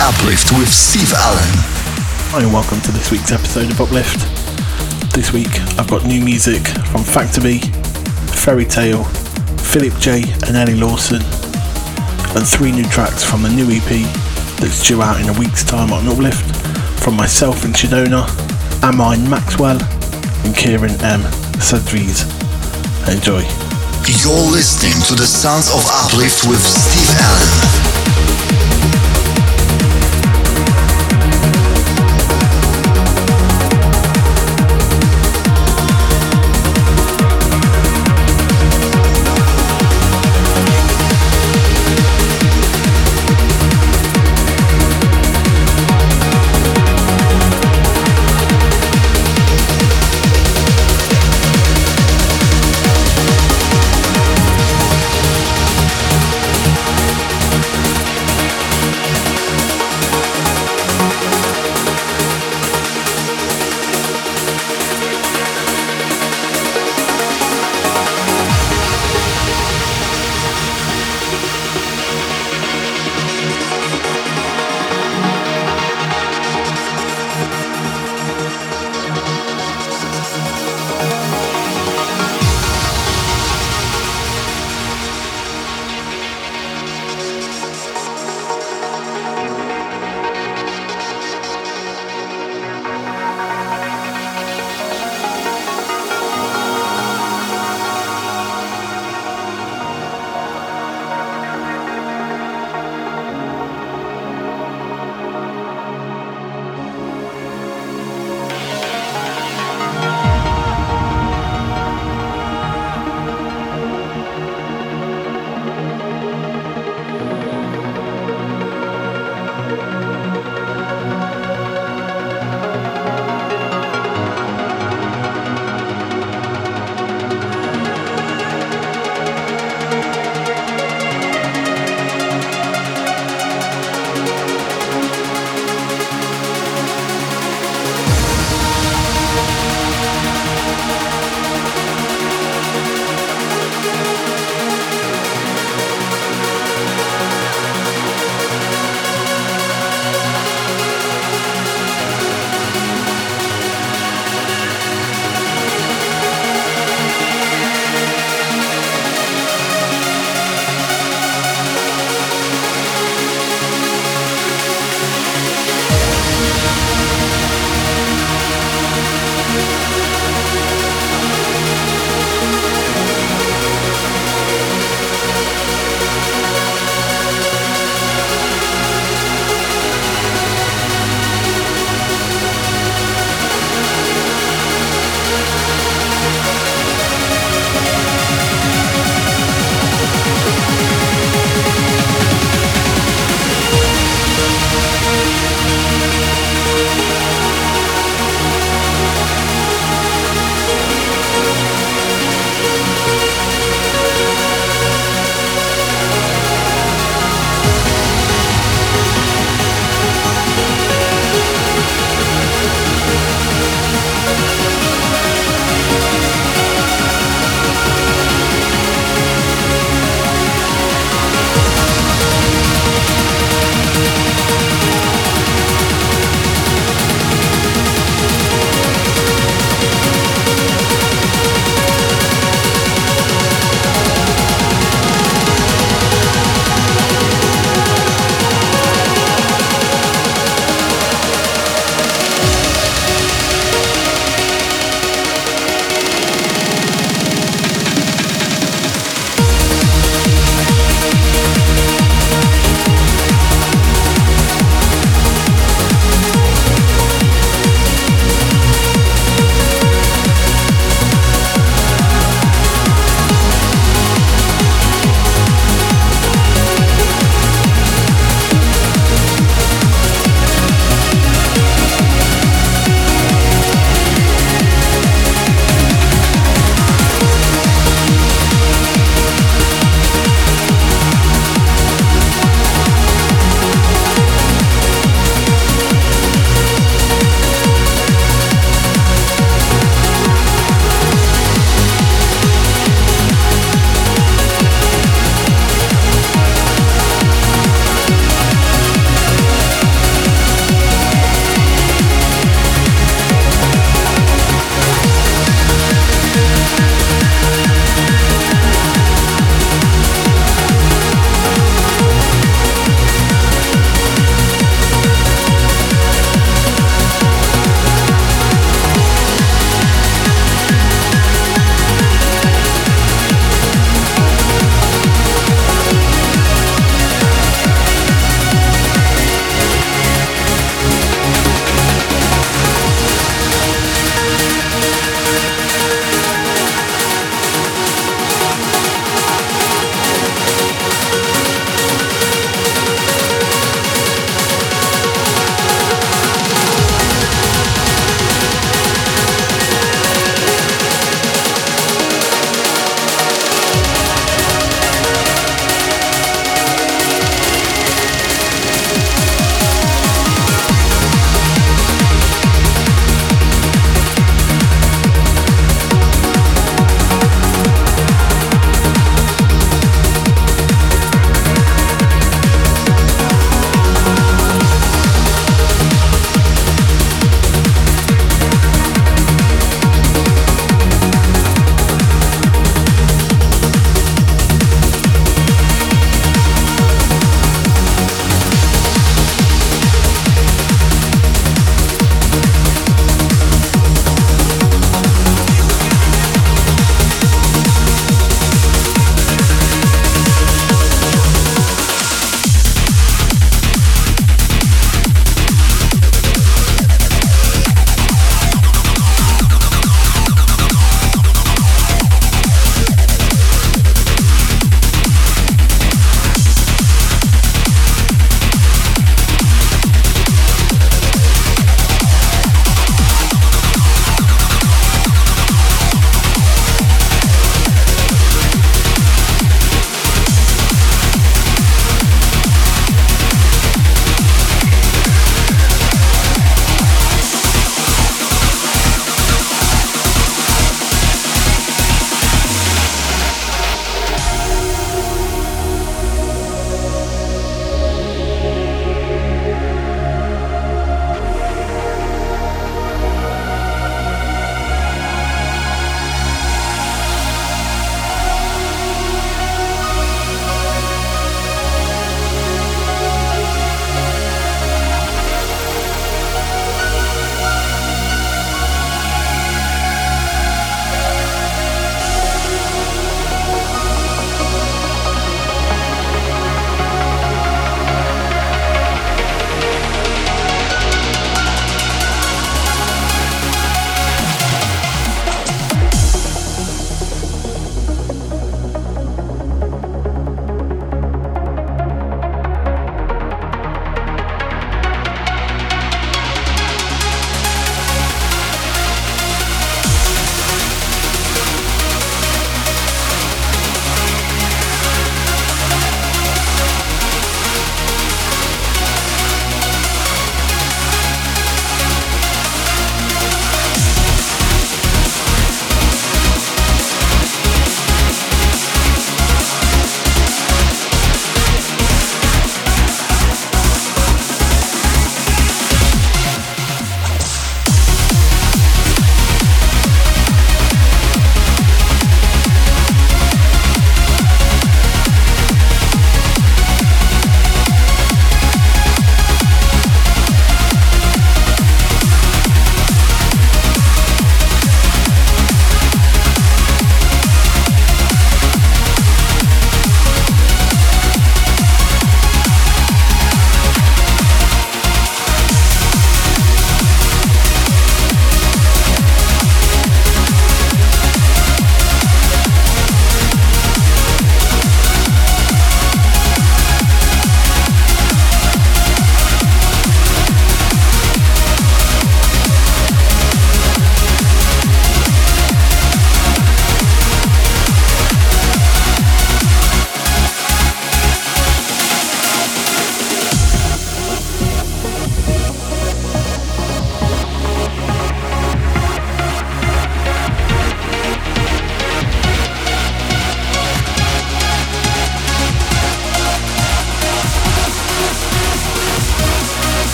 Uplift with Steve Allen. Hi, and welcome to this week's episode of Uplift. This week I've got new music from Factor B, Ferry Tayle, Phillip J, and Ellie Lawson, and three new tracks from the new EP that's due out in a week's time on Uplift from myself and Shedona, Amine Maxwell, and Kiran M. Sajeev. Enjoy. You're listening to the sounds of Uplift with Steve Allen.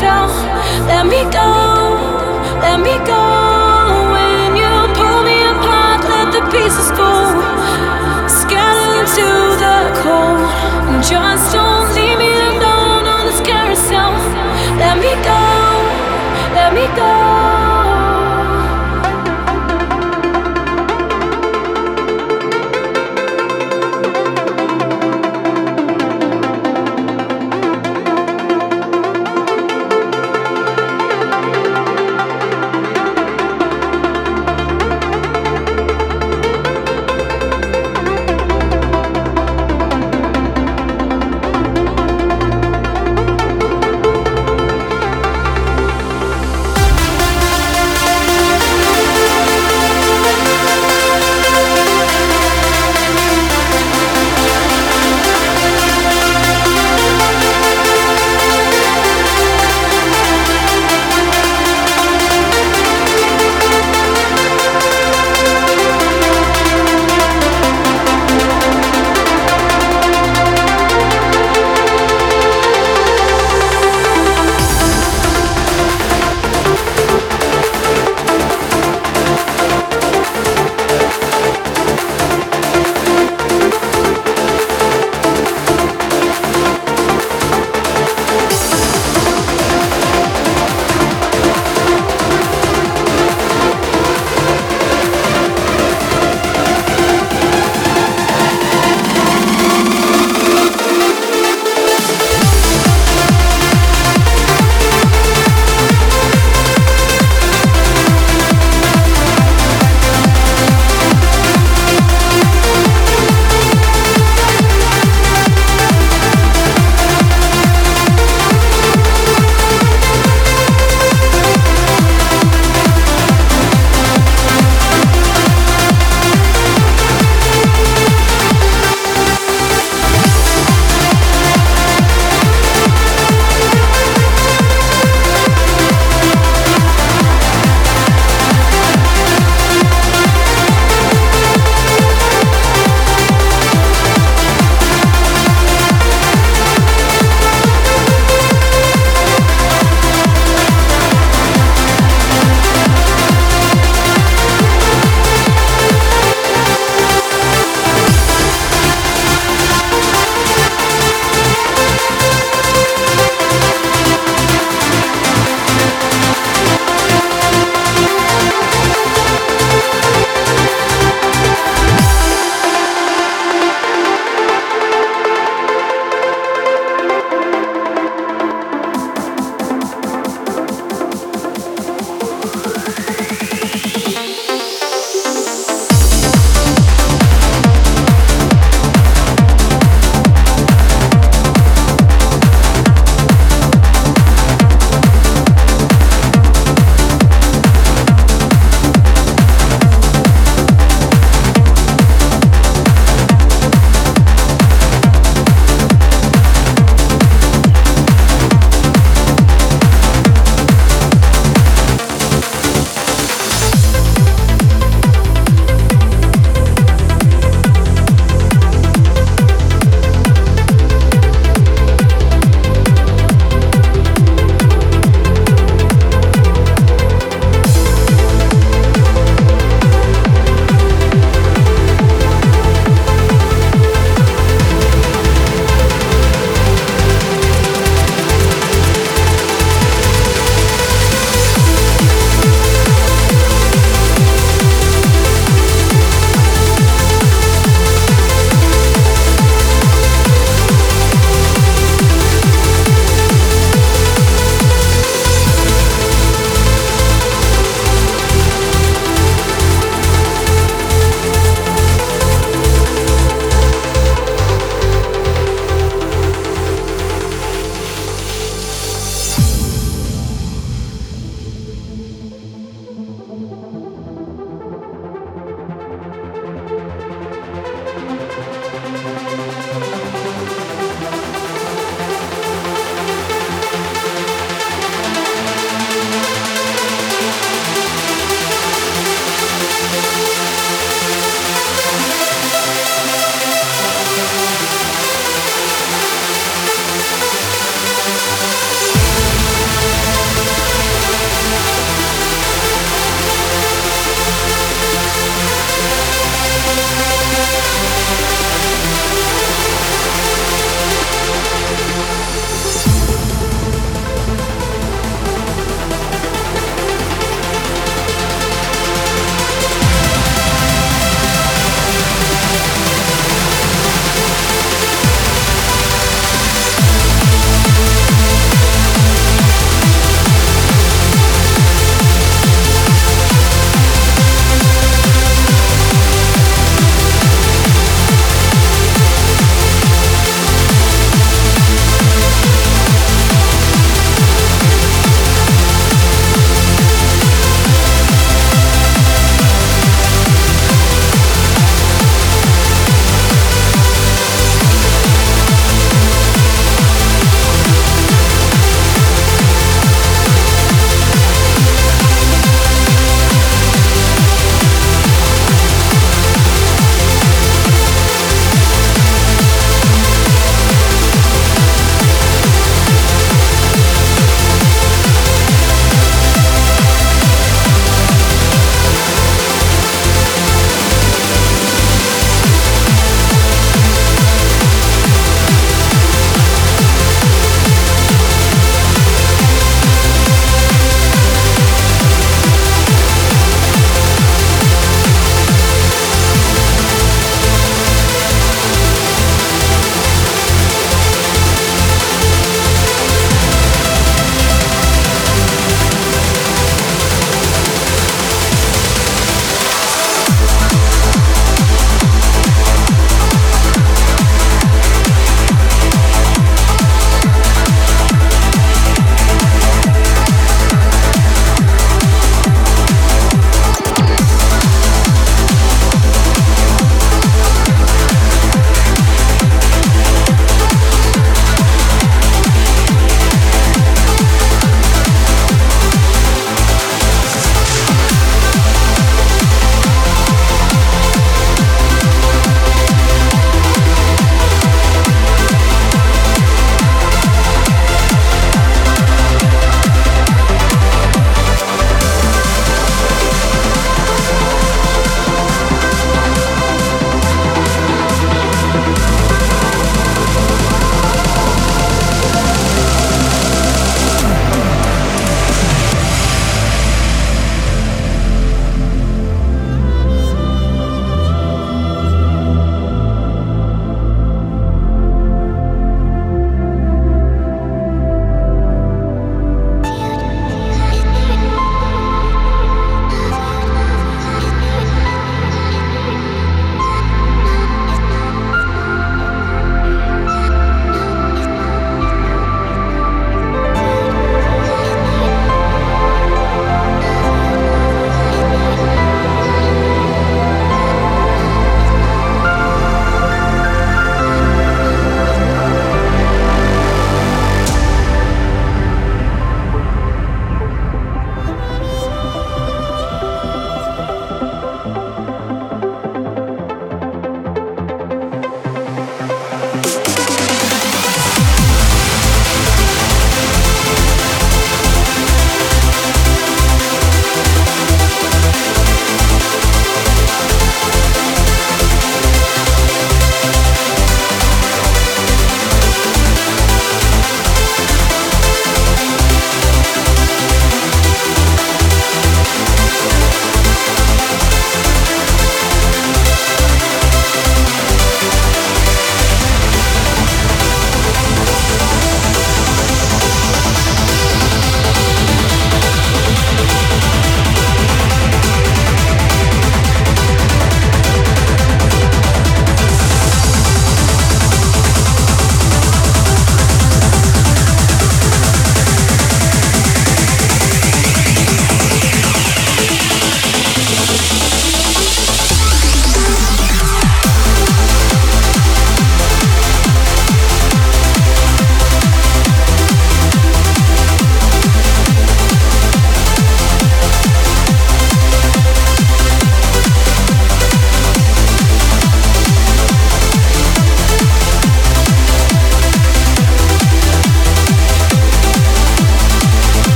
down. Let me go, let me go. When you pull me apart, let the pieces go. Scatter into the cold. Just don't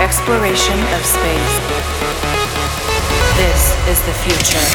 exploration of space. This is the future.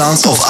Sounds of